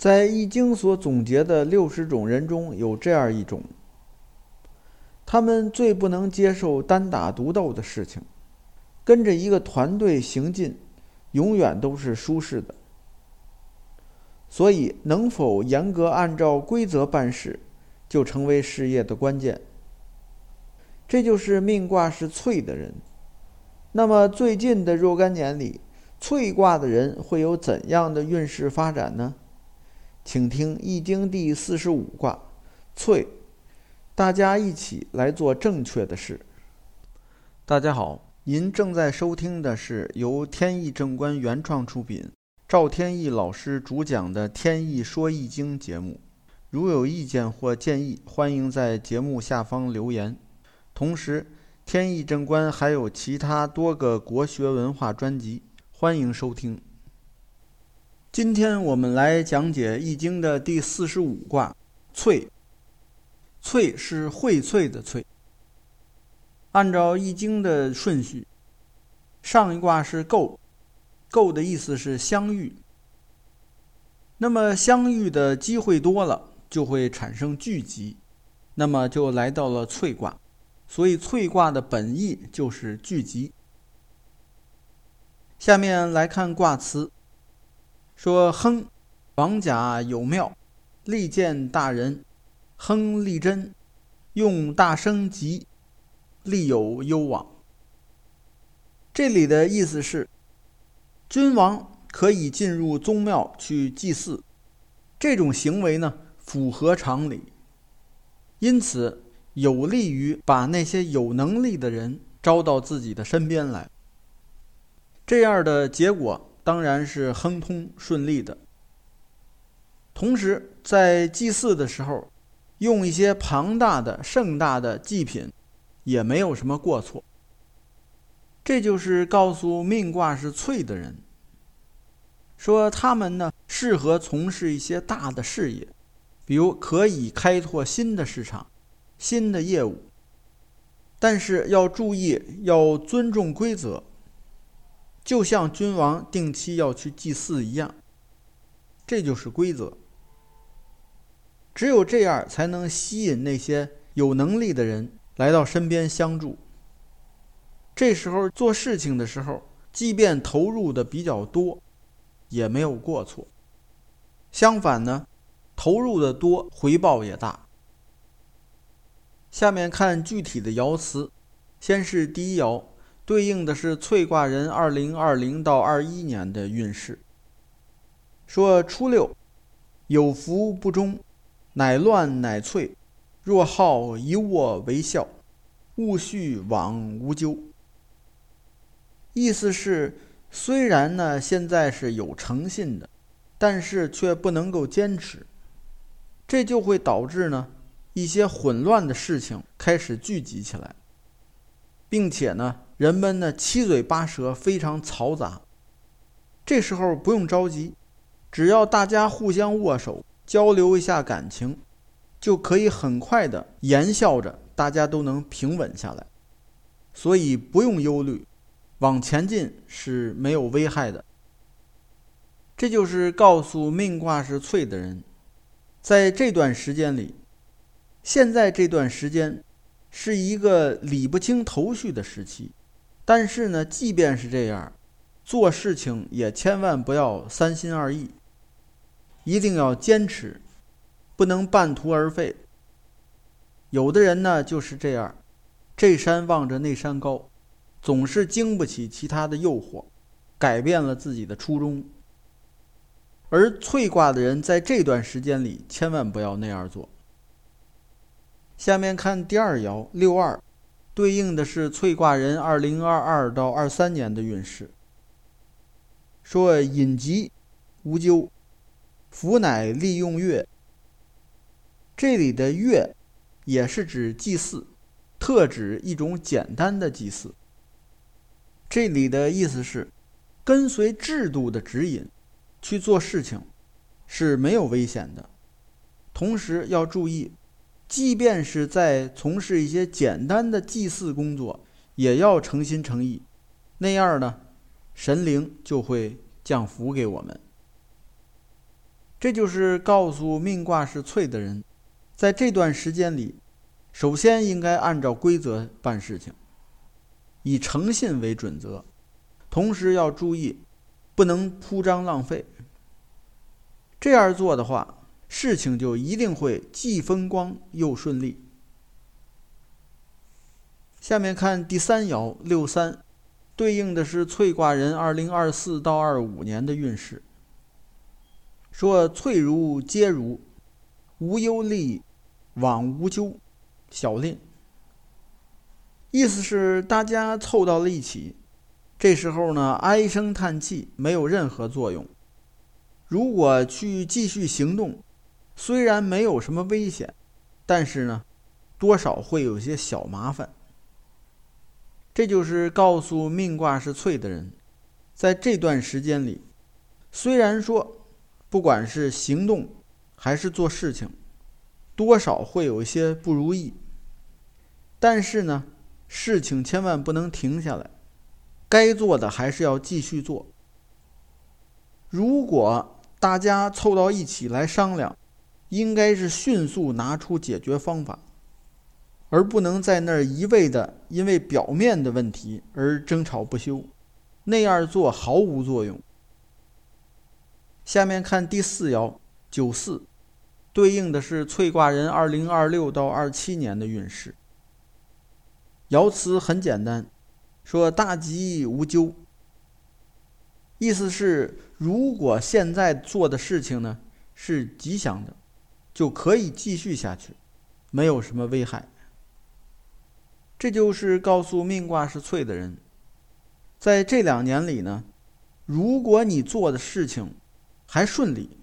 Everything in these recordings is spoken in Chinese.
在《易经》所总结的六十种人中有这样一种，他们最不能接受单打独斗的事情，跟着一个团队行进，永远都是舒适的。所以，能否严格按照规则办事，就成为事业的关键。这就是命卦是脆的人。那么，最近的若干年里，脆卦的人会有怎样的运势发展呢？请听《易经》第四十五卦，萃。大家一起来做正确的事。大家好，您正在收听的是由天意正观原创出品，赵天意老师主讲的《天意说易经》节目。如有意见或建议，欢迎在节目下方留言。同时，天意正观还有其他多个国学文化专辑，欢迎收听。今天我们来讲解《易经》的第四十五卦，萃。萃是荟萃的萃。按照《易经》的顺序，上一卦是构，构的意思是相遇。那么相遇的机会多了，就会产生聚集，那么就来到了萃卦。所以萃卦的本意就是聚集。下面来看卦辞。说亨，王甲有庙，利见大人，亨利贞，用大生吉，利有攸往。这里的意思是，君王可以进入宗庙去祭祀，这种行为呢符合常理，因此有利于把那些有能力的人招到自己的身边来。这样的结果。当然是亨通顺利的。同时，在祭祀的时候，用一些庞大的、盛大的祭品，也没有什么过错。这就是告诉命卦是脆的人，说他们呢适合从事一些大的事业，比如可以开拓新的市场、新的业务。但是要注意，要尊重规则。就像君王定期要去祭祀一样，这就是规则。只有这样，才能吸引那些有能力的人来到身边相助。这时候做事情的时候，即便投入的比较多，也没有过错。相反呢，投入的多，回报也大。下面看具体的爻辞，先是第一爻。对应的是翠卦人二零二零到二一年的运势。说初六，有福不终，乃乱乃萃，若好一卧为效，勿续往无咎。意思是，虽然呢现在是有诚信的，但是却不能够坚持，这就会导致呢一些混乱的事情开始聚集起来，并且呢。人们呢七嘴八舌，非常嘈杂。这时候不用着急，只要大家互相握手，交流一下感情，就可以很快的言笑着，大家都能平稳下来。所以不用忧虑，往前进是没有危害的。这就是告诉命卦是脆的人，在这段时间里，现在这段时间是一个理不清头绪的时期。但是呢，即便是这样，做事情也千万不要三心二意，一定要坚持，不能半途而废。有的人呢就是这样，这山望着那山高，总是经不起其他的诱惑，改变了自己的初衷。而翠卦的人在这段时间里千万不要那样做。下面看第二爻六二。对应的是翠卦人二零二二到二三年的运势。说隐疾无咎，福乃利用月。这里的月也是指祭祀，特指一种简单的祭祀。这里的意思是，跟随制度的指引去做事情是没有危险的，同时要注意。即便是在从事一些简单的祭祀工作，也要诚心诚意，那样呢，神灵就会降福给我们。这就是告诉命卦是脆的人，在这段时间里，首先应该按照规则办事情，以诚信为准则，同时要注意，不能铺张浪费。这样做的话，事情就一定会既风光又顺利。下面看第三爻六三，对应的是翠卦人二零二四到二五年的运势。说翠如皆如，无忧虑，往无咎，小令。意思是大家凑到了一起，这时候呢唉声叹气没有任何作用。如果去继续行动，虽然没有什么危险，但是呢，多少会有些小麻烦。这就是告诉命卦是脆的人，在这段时间里，虽然说不管是行动还是做事情，多少会有一些不如意，但是呢，事情千万不能停下来，该做的还是要继续做。如果大家凑到一起来商量，应该是迅速拿出解决方法。而不能在那儿一味的因为表面的问题而争吵不休，那样做毫无作用。下面看第四爻九四，对应的是翠卦人二零二六到二七年的运势。爻辞很简单，说大吉无咎，意思是如果现在做的事情呢是吉祥的，就可以继续下去，没有什么危害。这就是告诉命卦是脆的人，在这两年里呢，如果你做的事情还顺利，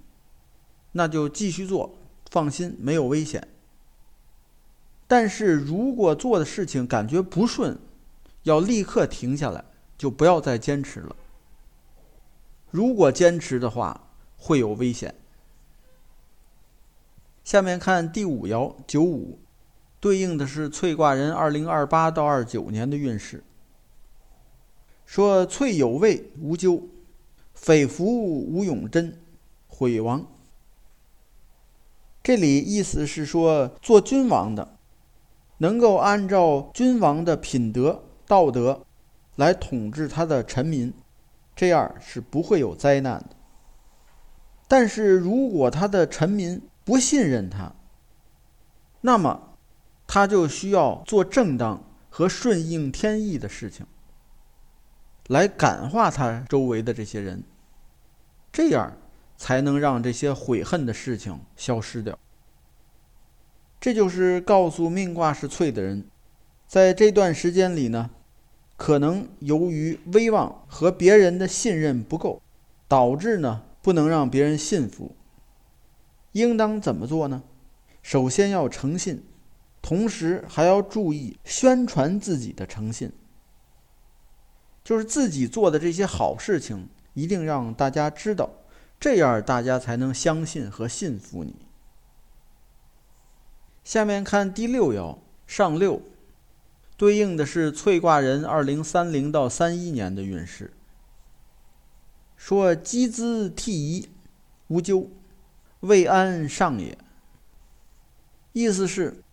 那就继续做，放心，没有危险。但是如果做的事情感觉不顺，要立刻停下来，就不要再坚持了。如果坚持的话，会有危险。下面看第五爻九五。对应的是翠卦人二零二八到二九年的运势。说翠有位无咎，匪福无永贞，毁亡。这里意思是说，做君王的能够按照君王的品德道德来统治他的臣民，这样是不会有灾难的。但是如果他的臣民不信任他，那么。他就需要做正当和顺应天意的事情，来感化他周围的这些人，这样才能让这些悔恨的事情消失掉。这就是告诉命卦是脆的人，在这段时间里呢，可能由于威望和别人的信任不够，导致呢不能让别人信服。应当怎么做呢？首先要诚信。同时还要注意宣传自己的诚信，就是自己做的这些好事情，一定让大家知道，这样大家才能相信和信服你。下面看第六爻上六，对应的是翠卦人二零三零到三一年的运势。说积资替遗，无咎，未安上也。意思是。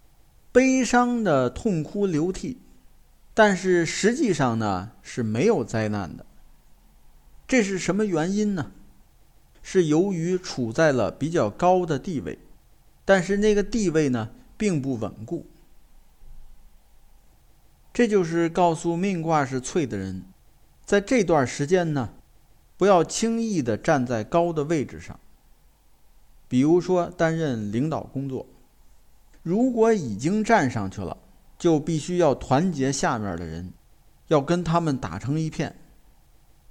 悲伤的痛哭流涕，但是实际上呢是没有灾难的。这是什么原因呢？是由于处在了比较高的地位，但是那个地位呢并不稳固。这就是告诉命卦是脆的人，在这段时间呢，不要轻易的站在高的位置上，比如说担任领导工作。如果已经站上去了，就必须要团结下面的人，要跟他们打成一片，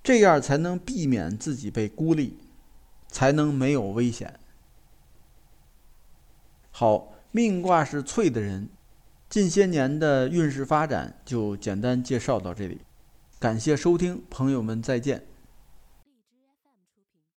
这样才能避免自己被孤立，才能没有危险。好，命卦是脆的人，近些年的运势发展就简单介绍到这里，感谢收听，朋友们再见。